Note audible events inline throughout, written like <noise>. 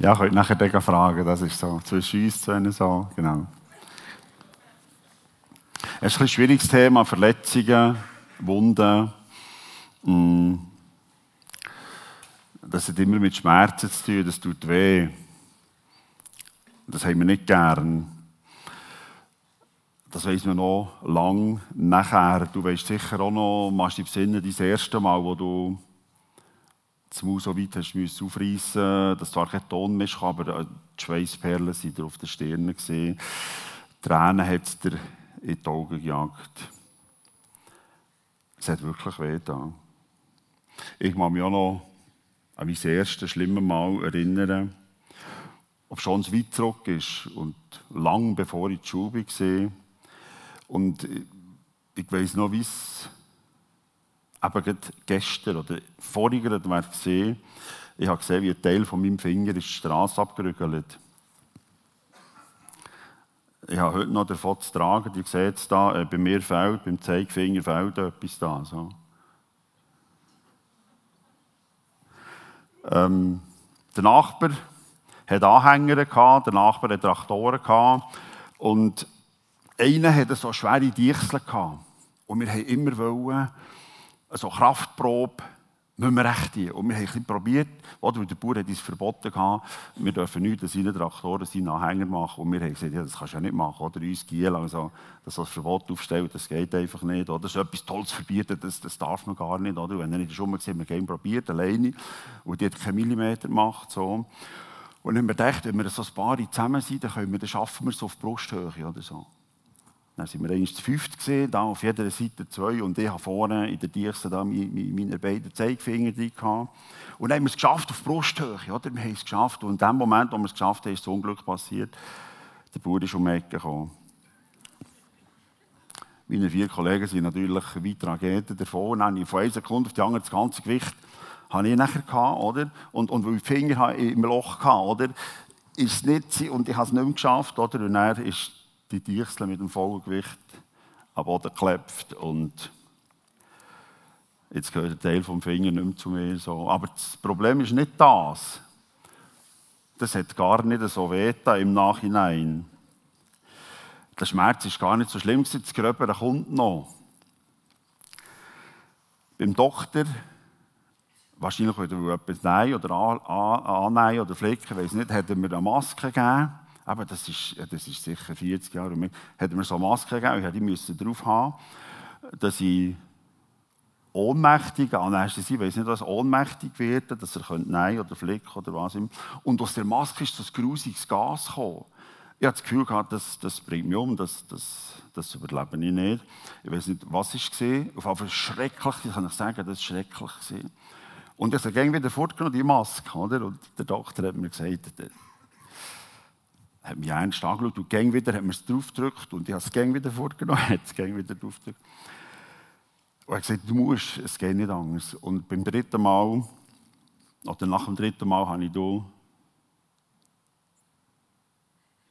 Ja, könnt nachher den fragen, das ist so zwischen uns zwei so, genau. Es ist ein schwieriges Thema, Verletzungen, Wunden. Mm. Das hat immer mit Schmerzen zu tun, das tut weh. Das haben wir nicht gern. Das weiss man noch lang nachher. Du weißt sicher auch noch, machst dich besinnen, dein erste Mal, wo du Maus so weit hast müssen aufreißen, dass zwar kein Ton mehr kam, aber äh, die Schweißperlen sind auf der Stirn gesehen. Tränen hat es dir in die Augen gejagt. Es hat wirklich weh da. Ich kann mich auch noch an mein erstes schlimmes Mal erinnern, ob schon es weit zurück ist und lang bevor ich die Schule war. Und ich weiß noch, wie es eben gestern oder vorher wäre gesehen, ich habe gesehen, wie ein Teil von meinem Finger ist die Straße abgerügelt. Ich habe heute noch davon zu tragen, ihr seht es da, äh, bei mir fällt, beim Zeigefinger fällt etwas da. So. Ähm, der Nachbar hat Anhänger der Nachbar hat Traktoren und einer hatte so schwere Dichsel. Und wir wollten immer wollen, so Kraftprobe, müssen wir echt die. Und wir haben ein probiert, oder der Bauer hat uns verboten gehabt, wir dürfen nichts an seinen Traktoren, seinen Anhänger machen. Und wir haben gesagt, ja, das kannst du ja nicht machen. Oder uns Giel, also, dass das Verbot aufstellt, das geht einfach nicht. Oder so etwas Tolles verbieten, das, das darf man gar nicht. Oder? Wenn er nicht schon mal gesehen, wir haben probiert, alleine, und die hat keinen Millimeter gemacht. So. Und dann haben wir gedacht, wenn wir so ein paar zusammen sind, dann, können wir, dann schaffen wir es auf Brusthöhe oder so. Dann sind wir einmal zu fünft gesehen, da auf jeder Seite zwei und ich habe vorne in der Dichse da meine beiden Zeigefinger drin. Und dann haben wir es geschafft auf Brusthöhe, oder? Wir haben es geschafft und in dem Moment, wo wir es geschafft haben, ist das Unglück passiert. Der Bauer ist um die Ecke gekommen. Meine vier Kollegen sind natürlich weit Trageten davon. Dann habe ich von einer Sekunde auf die andere das ganze Gewicht habe ich nachher gehabt, oder? Und, und weil ich die Finger im Loch hatte, oder? Ist nicht, und ich habe es nicht mehr geschafft, oder? Und dann ist die Dichsel mit dem vollen Gewicht am Boden geklebt und jetzt gehört ein Teil vom Finger nicht mehr zu mir. So. Aber das Problem ist nicht das. Das hat gar nicht so weh im Nachhinein. Der Schmerz ist gar nicht so schlimm, das Gröbere kommt noch. Beim Doktor, wahrscheinlich wieder etwas nein oder annehmen oder flicken, weiß nicht, hat er mir eine Maske gegeben aber das ist, das ist sicher 40 Jahre mehr, hat er mir so Maske gegeben, ich musste drauf haben, dass ich ohnmächtig, Anästhesie, ich weiß nicht, was ohnmächtig werde, dass er Nein oder flicken oder was immer. Und aus der Maske ist das grusiges Gas gekommen. Ich hatte das Gefühl gehabt, das, das bringt mich um, das, das, das überlebe ich nicht. Ich weiß nicht, was ich gesehen. Auf jeden Fall schrecklich, ich kann ich sagen, das war schrecklich. Und ich habe wieder fortgenommen, die Maske, oder? Und der Doktor hat mir gesagt, hat mich ernst angeschaut und gang wieder hat mir es draufgedrückt und ich habe es gang wieder vorgenommen, hat es gang wieder draufgedrückt. Und er hat gesagt, du musst, es geht nicht anders. Und beim dritten Mal, oder nach dem dritten Mal, habe ich da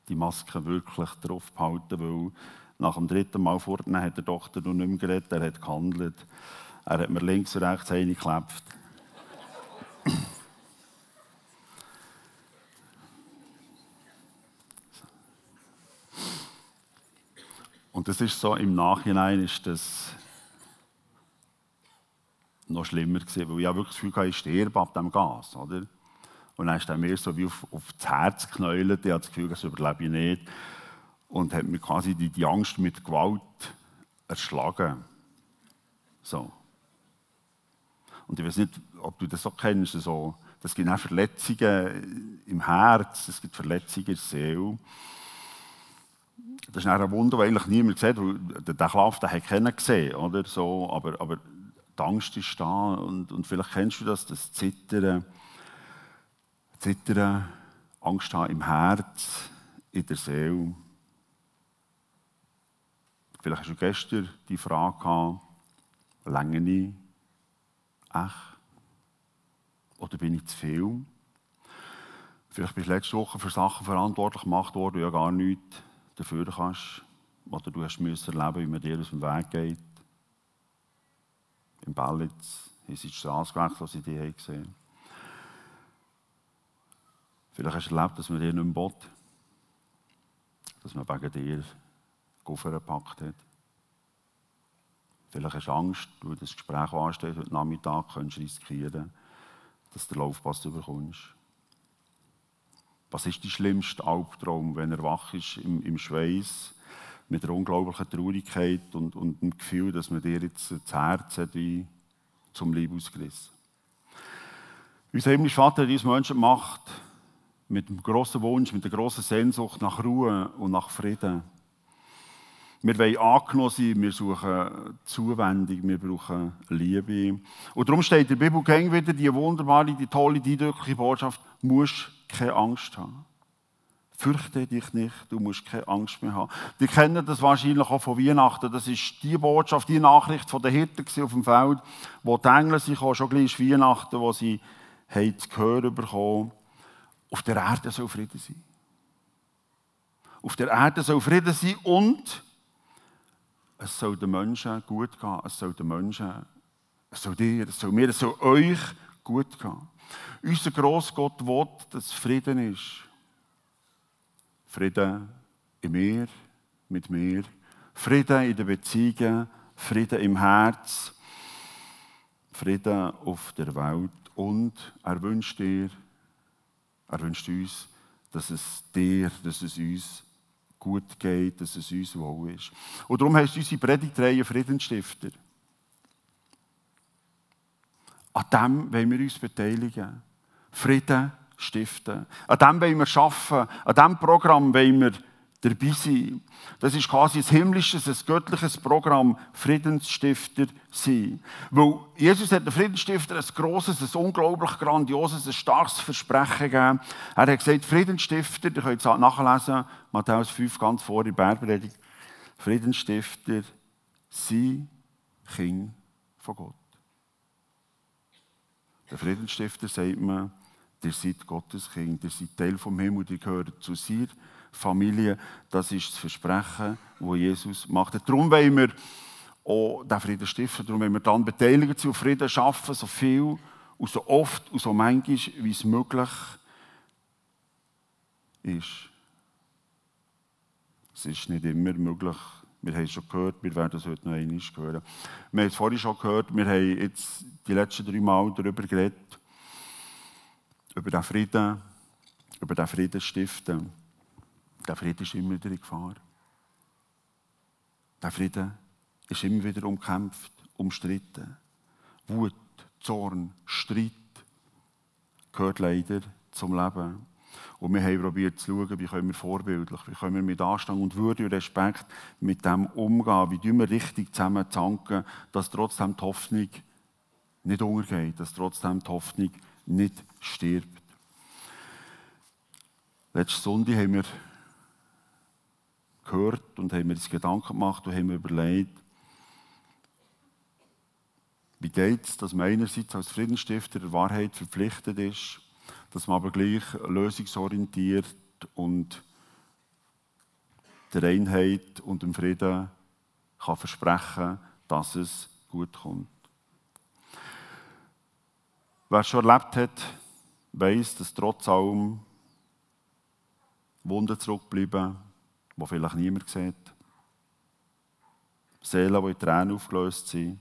die Maske wirklich drauf behalten, weil nach dem dritten Mal vorne hat der Doktor noch nicht mehr geredet, er hat gehandelt. Er hat mir links und rechts reingeklebt. Und das ist so, im Nachhinein ist das noch schlimmer gewesen, weil ich wirklich das Gefühl hatte, ich sterbe ab dem Gas, oder? Und dann ist er mir so wie auf, auf das Herz geknäult, ich hatte das Gefühl, das überlebe ich nicht. Und hat mir quasi die, die Angst mit Gewalt erschlagen. So. Und ich weiß nicht, ob du das so kennst, so, das gibt auch Verletzungen im Herz, es gibt Verletzungen in der Seele. Das ist ein Wunder, das eigentlich niemand sieht, weil der Klav, den hat keiner gesehen, oder? So, aber, aber die Angst ist da und, und vielleicht kennst du das, das Zittern, Zittern, Angst haben im Herz, in der Seele. Vielleicht hast du gestern die Frage gehabt, länge ich echt? Oder bin ich zu viel? Vielleicht bist du letzte Woche für Sachen verantwortlich gemacht worden, ja gar nichts dafür kannst, oder du hast müssen erleben, wie man dir aus dem Weg geht. Im Ballitz haben sie die Straße gewechselt, als sie die gesehen Vielleicht hast du erlebt, dass man dir nicht mehr bot, dass man wegen dir Koffer gepackt hat. Vielleicht hast du Angst, du das Gespräch, ansteht heute Nachmittag, könntest riskieren, dass du den Laufpass bekommst. Was ist dein schlimmste Albtraum, wenn er wach ist im, im Schweiß, mit einer unglaublichen Traurigkeit und, und dem Gefühl, dass man dir jetzt das Herz hat wie zum Leben ausgerissen? Unser himmlischer Vater hat uns Menschen gemacht mit einem grossen Wunsch, mit einer grossen Sehnsucht nach Ruhe und nach Frieden. Wir wollen angenommen sein, wir suchen Zuwendung, wir brauchen Liebe. Und darum steht in der Bibel wieder die wunderbare, die tolle, die eindrückliche Botschaft, musst keine Angst haben. Fürchte dich nicht, du musst keine Angst mehr haben. Die kennen das wahrscheinlich auch von Weihnachten. Das ist die Botschaft, die Nachricht von den Hirten auf dem Feld, wo die Engel sich auch schon gleich Weihnachten, wo sie haben zu hören bekommen, auf der Erde soll Frieden sein. Auf der Erde soll Frieden sein und es soll den Menschen gut gehen. Es soll den Menschen, es soll dir, es soll mir, es soll euch gut gehen. Unser Grossgott will, dass Frieden ist. Frieden in mir, mit mir. Frieden in den Beziehungen, Frieden im Herz, Frieden auf der Welt. Und er wünscht dir, er wünscht uns, dass es dir, dass es uns gut geht, dass es uns wohl ist. Und darum heißt unsere Predigtreihe Friedensstifter. An dem wollen wir uns beteiligen. Frieden stiften. An dem wollen wir arbeiten. An diesem Programm wollen wir dabei sein. Das ist quasi ein himmlisches, ein göttliches Programm, Friedensstifter sein. Weil Jesus hat den Friedensstifter ein grosses, ein unglaublich grandioses, ein starkes Versprechen gegeben. Er hat gesagt, Friedensstifter, ihr könnt es nachlesen, Matthäus 5 ganz vor in Bergpredigt, Friedensstifter sind Kinder von Gott. Der Friedensstifter sagt man, ihr seid Gottes Kind, ihr seid Teil vom Himmel, ihr gehört zu seiner Familie. Das ist das Versprechen, das Jesus macht. Darum wollen wir auch den Frieden stiften, darum wollen wir dann beteiligen, zu Frieden schaffen, so viel und so oft und so manchmal, wie es möglich ist. Es ist nicht immer möglich. Wir haben es schon gehört, wir werden es heute noch einmal hören. Wir haben es vorhin schon gehört, wir haben jetzt die letzten drei Mal darüber geredet, über den Frieden, über den Frieden stiften. Der Frieden ist immer wieder in Gefahr. Der Frieden ist immer wieder umkämpft, umstritten. Wut, Zorn, Streit gehört leider zum Leben. Und wir haben probiert zu schauen, wie können wir vorbildlich, wie können wir mit Anstand und Würde und Respekt mit dem umgehen, wie wir richtig zusammen zanken, dass trotzdem die Hoffnung nicht untergeht, dass trotzdem die Hoffnung nicht stirbt. Letzte Sonntag haben wir gehört und haben uns Gedanken gemacht und haben überlegt, wie geht es, dass man einerseits als Friedensstifter der Wahrheit verpflichtet ist, dass man aber gleich lösungsorientiert und der Einheit und dem Frieden kann versprechen, dass es gut kommt. Wer schon erlebt hat, weiß, dass trotz allem Wunden zurückbleiben, die vielleicht niemand sieht. Seelen, die in Tränen aufgelöst sind.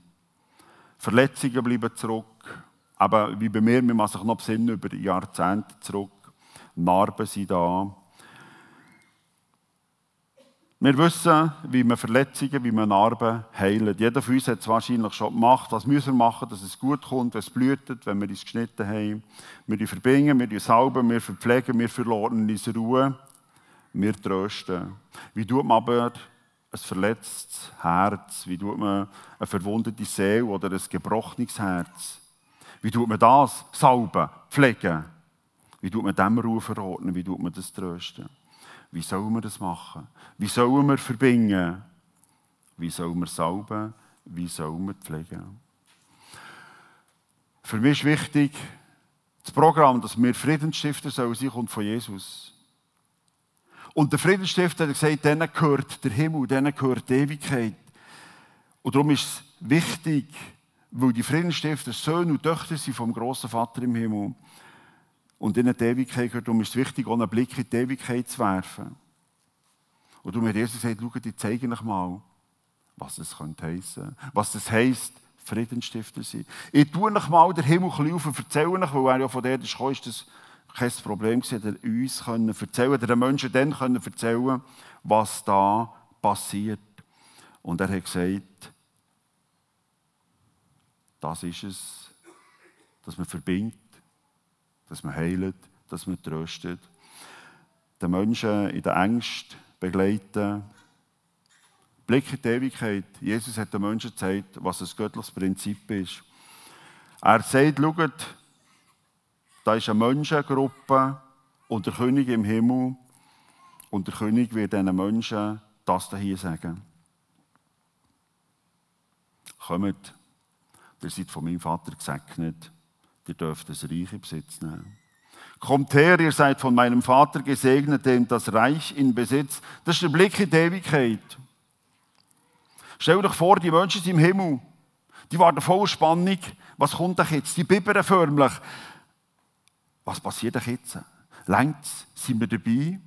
Verletzungen bleiben zurück. Aber wie bei mir, man muss sich noch besinnen über Jahrzehnte zurück. Narben sind da. Wir wissen, wie man Verletzungen, wie man Narben heilt. Jeder von uns hat es wahrscheinlich schon gemacht. Was müssen wir machen, dass es gut kommt, wenn es blutet, wenn wir uns geschnitten haben? Wir verbinden, wir salben, wir verpflegen, wir verloren unsere Ruhe wir trösten. Wie tut man aber ein verletztes Herz? Wie tut man eine verwundete Seele oder ein gebrochenes Herz? Wie tut man das salben, pflegen? Wie tut man dem Ruhe verordnen? Wie tut man das trösten? Wie sollen wir das machen? Wie sollen wir verbinden? Wie sollen wir salben? Wie sollen wir pflegen? Für mich ist wichtig, das Programm, dass wir Friedensstifter sollen sein, kommt von Jesus. Und der Friedensstifter hat gesagt, denen gehört der Himmel, denen gehört die Ewigkeit. Und darum ist es wichtig, weil die Friedensstifter Söhne und Töchter sind vom großen Vater im Himmel. und in die Ewigkeit gehört. Darum ist es wichtig, auch einen Blick in die Ewigkeit zu werfen. Und du mir Jesus gesagt, schau, ich zeige euch mal, was das könnte heissen. Was das heisst, Friedensstifter sein. Ich tue euch mal den Himmel auf und erzähle euch, weil er ja von der ist gekommen, ist das kein Problem gewesen, uns können erzählen, den Menschen dann können erzählen, was da passiert. Und er hat gesagt, das ist es, dass man verbindet, dass man heilt, dass man tröstet, den Menschen in der Angst begleiten, Blick in die Ewigkeit. Jesus hat den Menschen gezeigt, was ein göttliches Prinzip ist. Er sagt, schaut, da ist eine Menschengruppe und der König im Himmel und der König wird diesen Menschen das hier sagen. Kommt, ihr seid von meinem Vater gesegnet, ihr dürft das Reich in Besitz nehmen. Kommt her, ihr seid von meinem Vater gesegnet, dem das Reich in Besitz. Das ist der Blick in die Ewigkeit. Stell dir vor, die Menschen sind im Himmel. Die warten voll Spannung. Was kommt da jetzt? Die bibbern förmlich. Was passiert da jetzt? Längst sind wir dabei?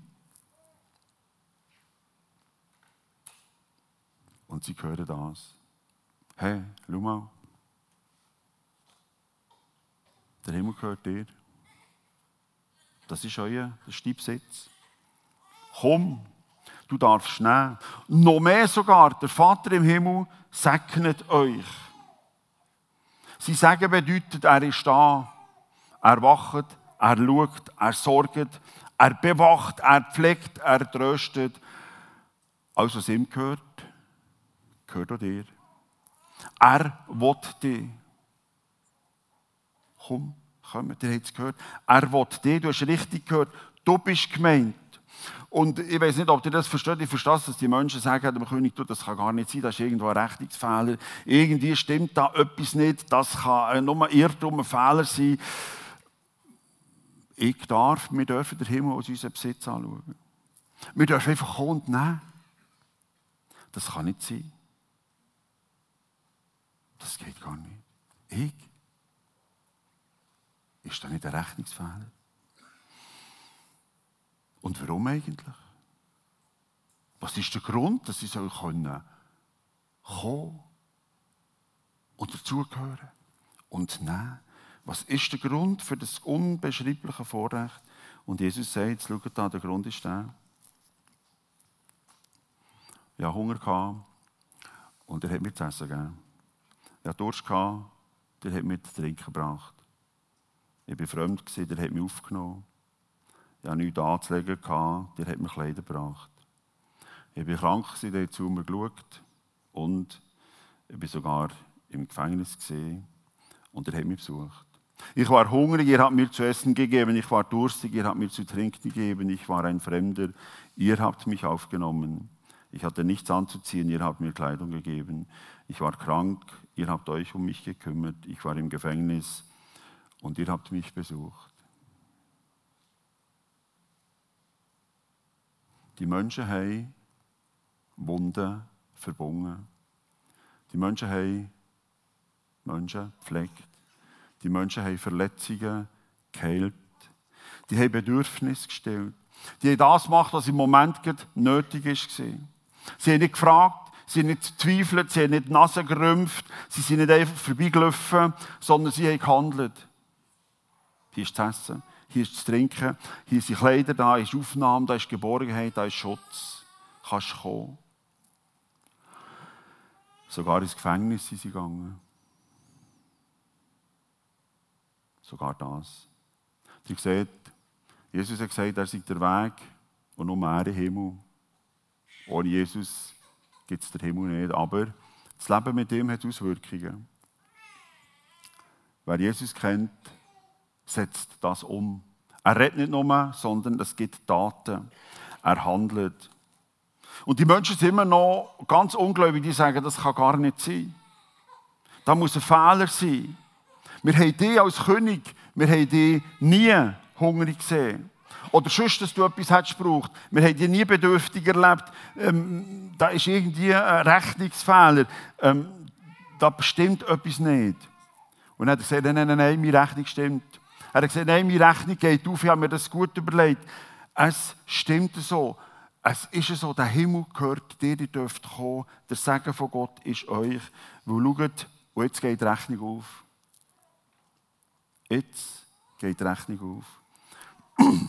Und sie hören das. Hey, schau mal. Der Himmel gehört dir. Das ist euer Stiebsitz. Komm, du darfst nehmen. Noch mehr sogar, der Vater im Himmel segnet euch. Sie sagen bedeutet, er ist da, er wacht, er schaut, er sorgt, er bewacht, er pflegt, er tröstet. Alles, was ihm gehört, gehört auch dir. Er will dich. Komm, komm, ihr habt es gehört. Er will dich, du hast richtig gehört, du bist gemeint. Und ich weiß nicht, ob ihr das versteht. Ich verstehe, dass die Menschen sagen, der König, du, das kann gar nicht sein, das ist irgendwo ein Rechnungsfehler. Irgendwie stimmt da etwas nicht, das kann nur ein Irrtum, ein Fehler sein. Ich darf, wir dürfen den Himmel aus unserem Besitz anschauen. Wir dürfen einfach kommen und nehmen. Das kann nicht sein. Das geht gar nicht. Ich? Ist das nicht ein Rechnungsfehler? Und warum eigentlich? Was ist der Grund, dass sie so kommen und dazugehören und nehmen? Was ist der Grund für das unbeschreibliche Vorrecht? Und Jesus sagt, schaut da, der Grund ist der. Ich hatte Hunger und er hat mir zu essen gegeben. Ich hatte Durst gehabt, der hat mir zu trinken gebracht. Ich war fremd, der hat mich aufgenommen. Ich hatte nichts anzulegen, der hat mir Kleider gebracht. Ich war krank, der hat zu mir geschaut und ich war sogar im Gefängnis und er hat mich besucht. Ich war hungrig, ihr habt mir zu essen gegeben, ich war durstig, ihr habt mir zu trinken gegeben, ich war ein Fremder, ihr habt mich aufgenommen. Ich hatte nichts anzuziehen, ihr habt mir Kleidung gegeben. Ich war krank, ihr habt euch um mich gekümmert. Ich war im Gefängnis und ihr habt mich besucht. Die Menschen haben Wunden verbunden. Die Menschen haben Menschen gepflegt. Die Menschen haben Verletzungen geheilt. Die haben Bedürfnisse gestellt. Die haben das gemacht, was im Moment nötig ist. Sie haben nicht gefragt, sie haben nicht gezweifelt, sie haben nicht die Nase gerümpft, sie sind nicht einfach vorbeigelaufen, sondern sie haben gehandelt. Hier ist das Essen hier ist das Trinken, hier sind Kleider, da ist Aufnahme, da ist Geborgenheit, da ist Schutz. Du kannst kommen. Sogar ins Gefängnis sind sie gegangen. Sogar das. Sie seht, Jesus hat gesagt, er sei der Weg und nur mehr im Himmel. Ohne Jesus gibt es den Himmel nicht. Aber das Leben mit ihm hat Auswirkungen. Wer Jesus kennt, setzt das um. Er redet nicht nur, sondern es gibt Taten. Er handelt. Und die Menschen sind immer noch ganz ungläubig, die sagen, das kann gar nicht sein. Da muss ein Fehler sein. Wir haben die als König, wir haben die nie hungrig gesehen. Oder sonst, dass du etwas hättest gebraucht. Wir haben die nie bedürftig erlebt. Ähm, da ist irgendwie ein Rechnungsfehler. Ähm, da bestimmt etwas nicht. Und dann hat er gesagt, nein, nein, nein, meine Rechnung stimmt. Er hat gesagt, nein, meine Rechnung geht auf, ich habe mir das gut überlegt. Es stimmt so. Es ist so, der Himmel gehört dir, ihr dürft kommen. Der Segen von Gott ist euch. Weil schaut, und jetzt geht die Rechnung auf. Jetzt geht die Rechnung auf. <clears throat>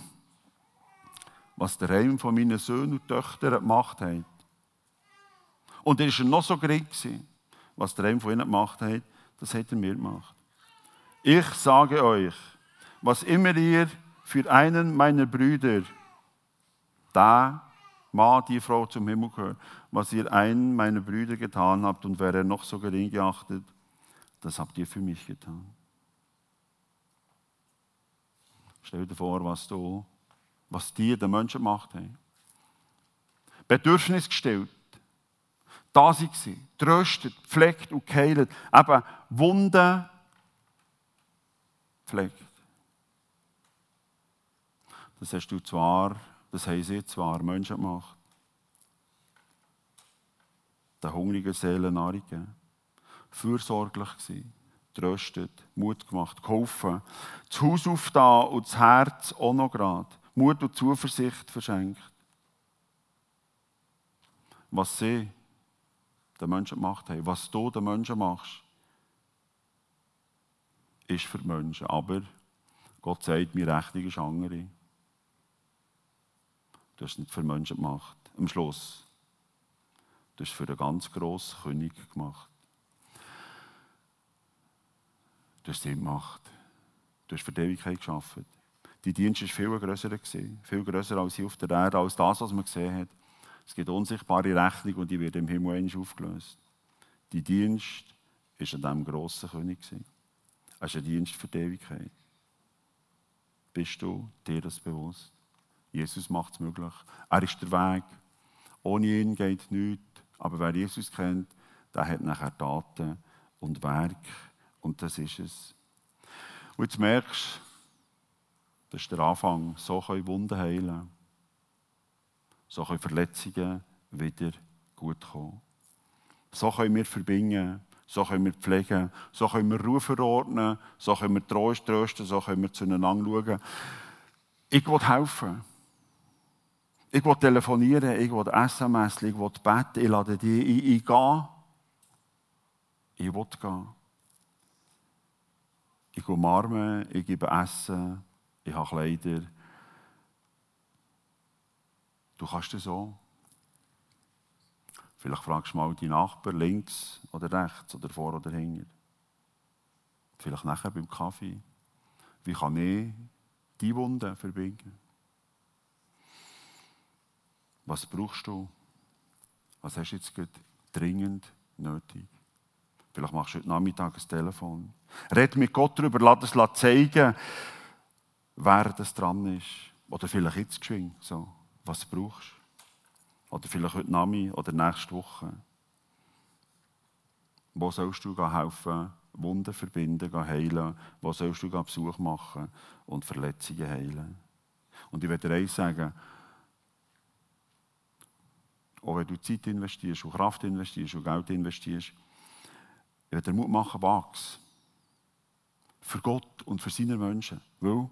Was der Heim von meinen Söhnen und Töchtern gemacht hat. Und er war noch so gering, was der Heim von ihnen gemacht hat, das hat er mir gemacht. Ich sage euch, was immer ihr für einen meiner Brüder, da Mann, die Frau zum Himmel gehört, was ihr einen meiner Brüder getan habt und wäre noch so gering geachtet, das habt ihr für mich getan. Stell dir vor, was du, was die den Menschen gemacht haben. Bedürfnis gestellt, da sie waren, tröstet, pflegt und geheilt, eben Wunden pflegt. Das hast du zwar, das haben sie zwar Menschen gemacht. Der hungrigen Seele Nahrung. Fürsorglich gewesen, tröstet, Mut gemacht, geholfen, das Haus aufgetan und das Herz auch noch gerade. Mut und Zuversicht verschenkt. Was sie den Menschen gemacht haben, was du den Menschen machst, ist für Menschen. Aber Gott sagt, meine Rechnung ist andere. Du hast es nicht für Menschen gemacht. Am Schluss. Du hast es für einen ganz grossen König gemacht. Du hast es gemacht. Du hast für die Ewigkeit geschaffen. Die Dienst war viel grösser. Viel grösser als hier auf der Erde, als das, was man gesehen hat. Es gibt unsichtbare Rechnung und die wird im Himmel aufgelöst. Die Dienst war an diesem grossen König. Es ist ein Dienst für die Ewigkeit. Bist du dir das bewusst? Jesus macht es möglich. Er ist der Weg. Ohne ihn geht nichts. Aber wer Jesus kennt, der hat nachher Taten und Werk. Und das ist es. Und jetzt merkst du, das ist der Anfang. So können Wunden heilen. So können Verletzungen wieder gut kommen. So können wir verbinden. So können wir pflegen. So können wir Ruhe verordnen. So können wir Trost trösten. So können wir zueinander schauen. Ich will helfen. Ich will telefonieren, ich will SMS, ich will beten, ich lade die ein, ich gehe. Ich will gehen. Ich umarme, ich gebe Essen, ich habe Kleider. Du kannst das so. Vielleicht fragst du mal die Nachbarn links oder rechts oder vor oder hinter. Vielleicht nachher beim Kaffee. Wie kann ich die Wunden verbinden? Was brauchst du? Was hast du jetzt dringend nötig? Vielleicht machst du heute Nachmittag ein Telefon. Red mit Gott darüber, lass es zeigen, wer das dran ist. Oder vielleicht jetzt geschwind. So, was brauchst du? Oder vielleicht heute Nachmittag oder nächste Woche. Wo sollst du helfen, Wunden verbinden, heilen? Wo sollst du Besuch machen und Verletzungen heilen? Und ich werde dir eins sagen, auch wenn du Zeit investierst und Kraft investierst und Geld investierst, ich will dir Mut machen, wachs. Für Gott und für seine Menschen. Weil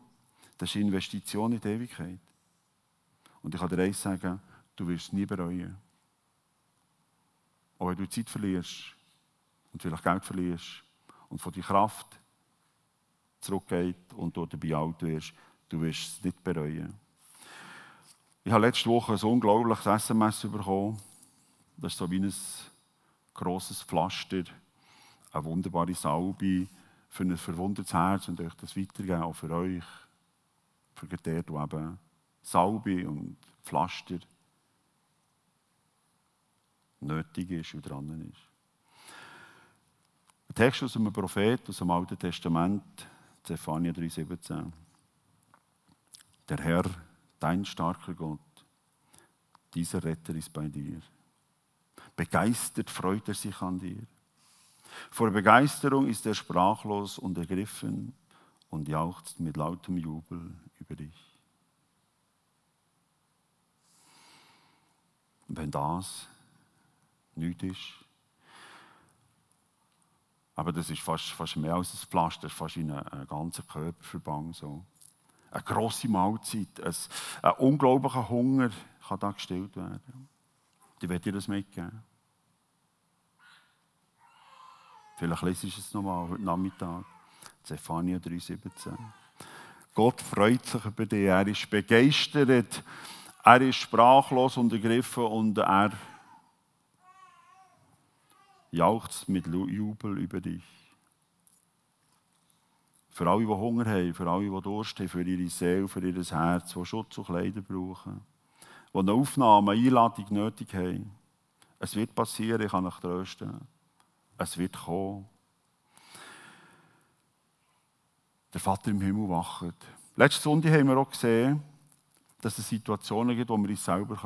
das ist eine Investition in die Ewigkeit. Und ich kann dir eins sagen, du wirst es nie bereuen. Auch wenn du Zeit verlierst und vielleicht Geld verlierst und von deiner Kraft zurückgeht und du dabei alt wirst, du wirst es nicht bereuen. Ich habe letzte Woche ein unglaubliches SMS bekommen. Das ist so wie ein grosses Pflaster, eine wunderbare Salbe für ein verwundetes Herz und euch das weitergeben, auch für euch. Für der, der eben Salbe und Pflaster nötig ist und dran ist. Ein Text aus einem Prophet aus dem Alten Testament, Zephania 3,17. Der Herr dein starker Gott, dieser Retter ist bei dir. Begeistert freut er sich an dir. Vor Begeisterung ist er sprachlos und ergriffen und jauchzt mit lautem Jubel über dich. wenn das nichts ist, Aber das ist fast, fast mehr als ein Pflaster, fast ein, ein ganzer Körperverband. So. Eine grosse Mahlzeit, ein, unglaublicher Hunger kann da gestillt werden. Ich werde dir das mitgeben. Vielleicht lese ich es nochmal heute Nachmittag. Zephania 3,17. Gott freut sich über dich, er ist begeistert, er ist sprachlos und ergriffen und er jauchzt mit Jubel über dich. Für alle, die Hunger haben, für alle, die Durst haben, für ihre Seele, für ihr Herz, die Schutz und Kleider brauchen, die eine Aufnahme, eine Einladung nötig haben. Es wird passieren, ich kann euch trösten. Es wird kommen. Der Vater im Himmel wacht. Letzte Sonntag haben wir auch gesehen, dass es Situationen gibt, wo wir uns selber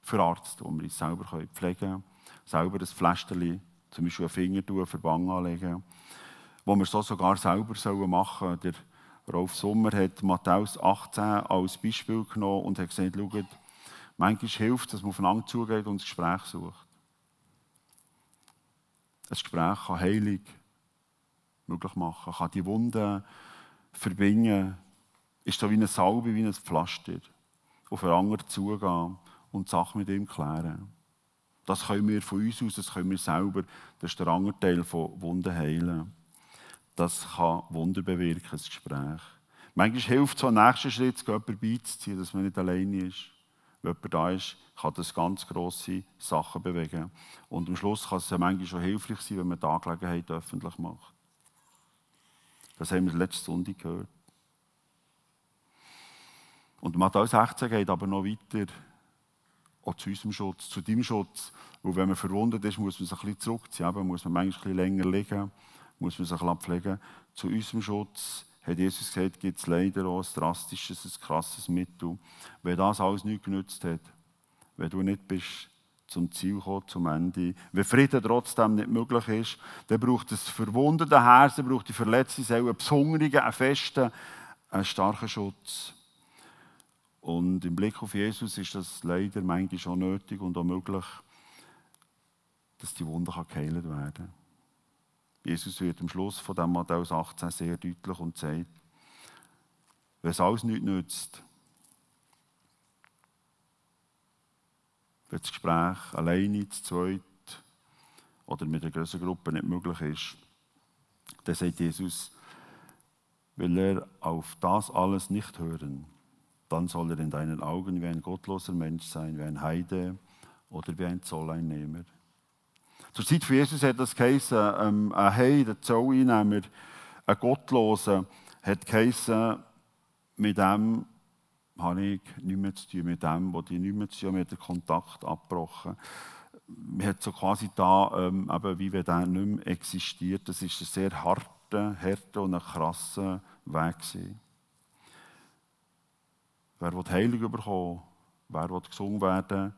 verarzten können, wo wir uns selber pflegen können, selber ein Pflästerchen, zum Beispiel einen Finger tun, Verbang anlegen, wo wir so sogar selber machen sollen. Der Rolf Sommer hat Matthäus 18 als Beispiel genommen und hat gesagt, schaut, manchmal hilft dass man aufeinander zugeht und das Gespräch sucht. Ein Gespräch kann Heilung möglich machen, kann die Wunden verbinden, ist so wie eine Salbe, wie ein Pflaster. Auf einen anderen zugehen und die Sache mit ihm klären. Das können wir von uns aus, das können wir selber. Das ist der andere Teil von Wunden heilen. Das kann Wunder bewirken, das Gespräch. Manchmal hilft so ein nächster Schritt, jemanden beizuziehen, dass man nicht alleine ist. Wenn jemand da ist, kann das ganz grosse Sachen bewegen. Und am Schluss kann es ja manchmal schon hilfreich sein, wenn man die Angelegenheit öffentlich macht. Das haben wir letzte Sonntag gehört. Und Matthäus 16 geht aber noch weiter, auch zu unserem Schutz, zu deinem Schutz. Weil wenn man verwundet ist, muss man sich ein bisschen zurückziehen, eben, muss man manchmal ein bisschen länger liegen, muss man sich pflegen. Zu unserem Schutz hat Jesus gesagt, gibt es leider auch ein drastisches, ein krasses Mittel. Wenn das alles nichts genützt hat, wenn du nicht bist zum Ziel gekommen, zum Ende, wenn Frieden trotzdem nicht möglich ist, dann braucht es verwundete Herzen, braucht die verletzte Seele einen besonderen, einen festen, einen starken Schutz. Und im Blick auf Jesus ist das leider manchmal schon nötig und auch möglich, dass die Wunde geheilt werden kann. Jesus wird am Schluss von dem Matthäus 18 sehr deutlich und sagt, wenn es alles nichts nützt, wenn das Gespräch alleine, zu zweit oder mit einer größeren Gruppe nicht möglich ist, dann sagt Jesus, will er auf das alles nicht hören, dann soll er in deinen Augen wie ein gottloser Mensch sein, wie ein Heide oder wie ein Zolleinnehmer. Zur Zeit von Jesus hat das geheißen, ähm, ein Heide, ein Zolleinnehmer, ein Gottloser, hat geheißen, mit dem habe ich nichts mehr zu tun, mit dem, wo ich nichts mehr zu tun habe, den Kontakt abgebrochen. Man hat so quasi da, ähm, eben, wie wenn der nicht mehr existiert. Das ist ein sehr harter, harter und ein krasser Weg gewesen. Wer will Heilung bekommen, wer will gesungen werden,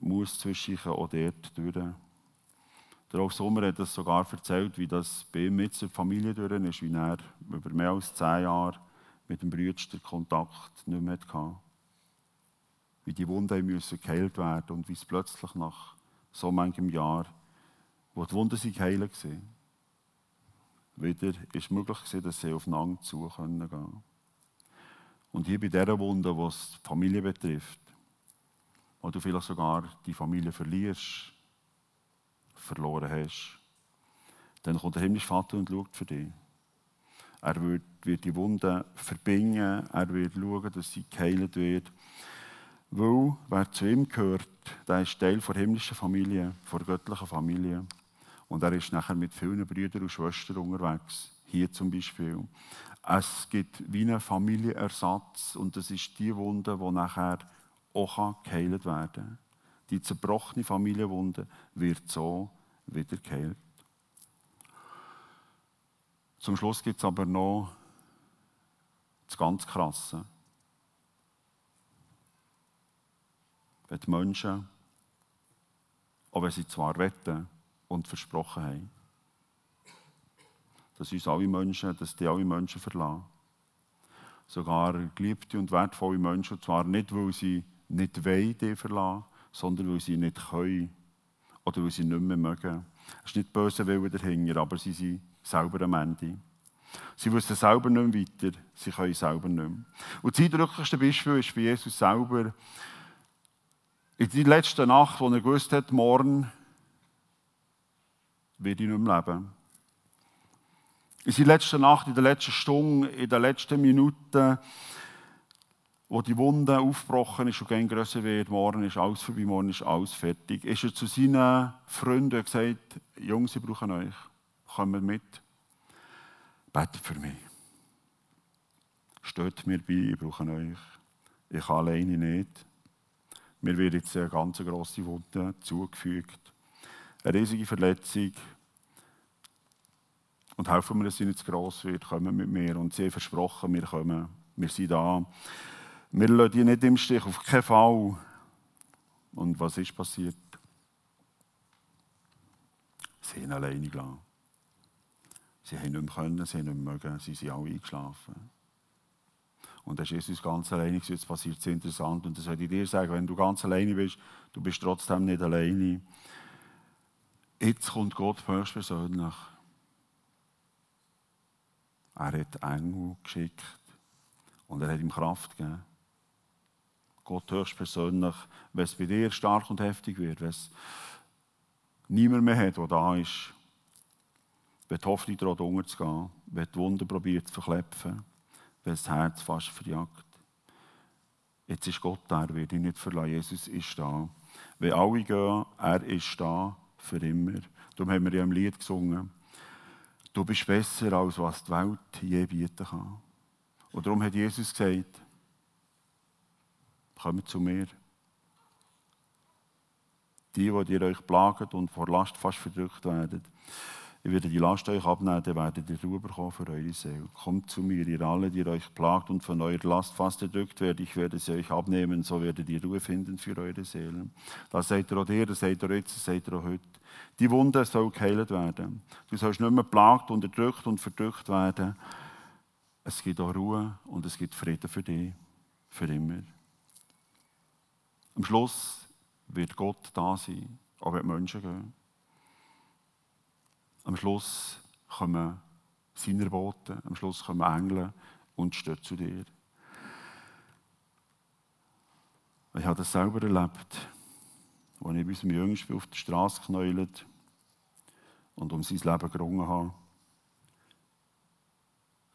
muss zwischen auch dort durch. Der Rolf Sommer hat das sogar erzählt, wie das bei ihm mit der Familie durch ist, wie er über mehr als zehn Jahre mit dem Brüder Kontakt nicht mehr hatte. Wie die Wunden müssen geheilt werden und wie es plötzlich nach so manchem Jahr, wo die Wunden sich geheilt waren, wieder ist möglich gewesen, dass sie aufeinander zu gehen können. Und hier bei dieser Wunde, die die Familie betrifft, wo du vielleicht sogar die Familie verlierst, verloren hast, dann kommt der himmlische Vater und schaut für dich. Er wird, wird die Wunde verbinden, er wird schauen, dass sie geheilt wird. Weil, wer zu ihm gehört, der ist Teil der himmlischen Familie, der göttlichen Familie. Und er ist nachher mit vielen Brüdern und Schwestern unterwegs. Hier zum Beispiel. Es gibt wie einen Familienersatz und das ist die Wunde, die nachher auch geheilt werden. Die zerbrochene Familienwunde wird so wieder geheilt. Zum Schluss gibt es aber noch das ganz Krasse. Wenn die Menschen, auch wenn sie zwar wetten und versprochen haben, dass uns alle Menschen, dass die alle Menschen verlassen. Sogar geliebte und wertvolle Menschen, und zwar nicht, weil sie nicht wollen, die verlassen, sondern weil sie nicht können oder weil sie nicht mehr mögen. Es ist nicht böse Wille dahinter, aber sie sind selber am Ende. Sie wissen selber nicht mehr weiter, sie können selber nicht mehr. Und das eindrücklichste Beispiel ist bei Jesus selber. In die letzte Nacht, wo er gewusst hat, morgen werde ich nicht mehr leben. In der letzten Nacht, in der letzten Stunde, in den letzten Minuten, wo die Wunde aufgebrochen ist und gern grösser wird, morgen ist alles vorbei, morgen ist alles fertig, ist er zu seinen Freunden gesagt, Jungs, ich brauche euch, kommt mit, betet für mich. Steht mir bei, ich brauche euch. Ich kann alleine nicht. Mir wird jetzt eine ganz grosse Wunde zugefügt. Eine riesige Verletzung. Und helfen mir, dass sie nicht zu gross wird, kommen mit mir. Und sie haben versprochen, wir kommen, wir sind da. Wir lassen die nicht im Stich, auf keinen Fall. Und was ist passiert? Sie haben alleine gelassen. Sie haben nicht mehr können, sie haben nicht mehr mögen, sie sind alle eingeschlafen. Und dann ist Jesus ganz alleine, jetzt passiert es interessant. Und das soll ich dir sagen, wenn du ganz alleine bist, du bist trotzdem nicht alleine. Jetzt kommt Gott höchstpersönlich. Er hat Engel geschickt und er hat ihm Kraft gegeben. Gott höchstpersönlich, wenn es bei dir stark und heftig wird, wenn es niemand mehr hat, der da ist, wenn die Hoffnung droht unterzugehen, wenn die Wunder probiert zu verklepfen, wenn das Herz fast verjagt. Jetzt ist Gott da, er wird ihn nicht verlassen. Jesus ist da. Wenn alle gehen, er ist da für immer. Darum haben wir ja im Lied gesungen. Du bist besser, als was die Welt je bieten kann. Und darum hat Jesus gesagt, kommt zu mir. Die, die ihr euch plagen und vor Last fast verdrückt werden. Ich werde die Last euch abnehmen, dann werdet ihr Ruhe bekommen für eure Seele. Kommt zu mir, ihr alle, die euch plagt und von eurer Last fast erdrückt werdet. Ich werde sie euch abnehmen, so werdet ihr Ruhe finden für eure Seelen. Das seid ihr auch dir, das seid ihr jetzt, das seid ihr auch heute. Die Wunde soll geheilt werden. Du sollst nicht mehr plagt, unterdrückt und verdrückt werden. Es gibt auch Ruhe und es gibt Frieden für dich, für immer. Am Schluss wird Gott da sein, auch wenn die Menschen gehen. Am Schluss kommen seine Boten, am Schluss kommen Engel und stehen zu dir. Ich habe das selber erlebt, als ich bei unserem Jüngsten auf der Straße knäult und um sein Leben gerungen habe.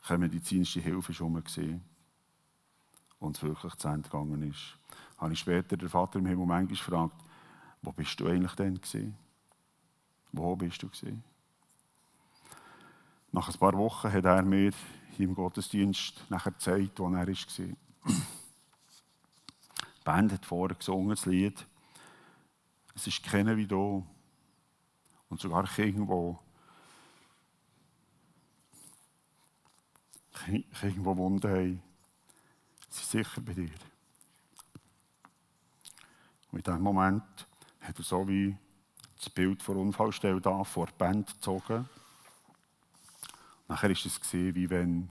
Keine medizinische Hilfe schon gesehen und es wirklich zu Ende gegangen ist. Habe ich später den Vater im Himmel manchmal gefragt, wo bist du eigentlich denn gewesen? Wo bist du gewesen? Nach ein paar Wochen hat er mir im Gottesdienst nachher gezeigt, wo er war. Die Band hat vorher gesungen, das Lied. Es ist keiner wie du. Und sogar Kinder, die Kinder, die Wunden haben, sind sicher bei dir. Und in diesem Moment hat er so wie das Bild von Unfallstelle da vor die Band gezogen Nachher war es wie wenn,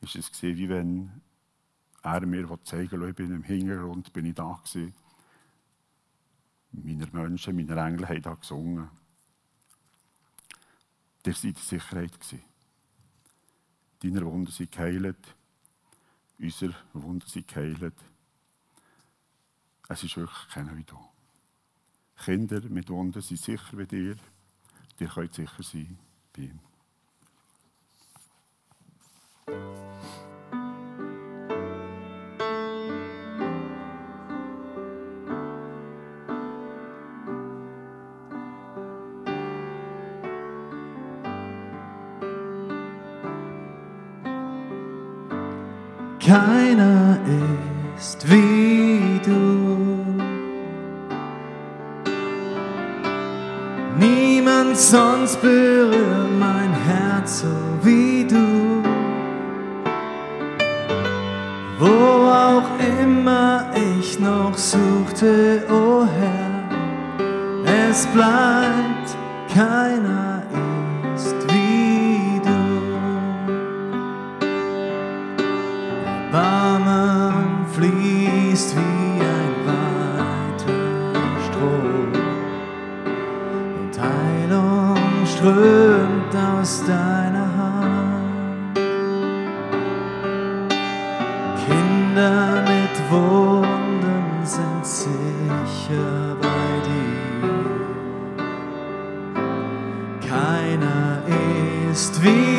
ist es wie wenn er mir zeigen will, ich bin im Hintergrund, bin ich da gewesen. Meine Menschen, meine Engel haben da gesungen. Ihr seid in Sicherheit. Deine Wunden sind geheilt. Unsere Wunden sind geheilt. Es ist wirklich keiner wie du. Kinder mit Wunden sind sicher bei dir. Die können sicher sein bei ihm. Keiner ist wie du. Sonst berührt mein Herz so wie sicher bei dir. Keiner ist wie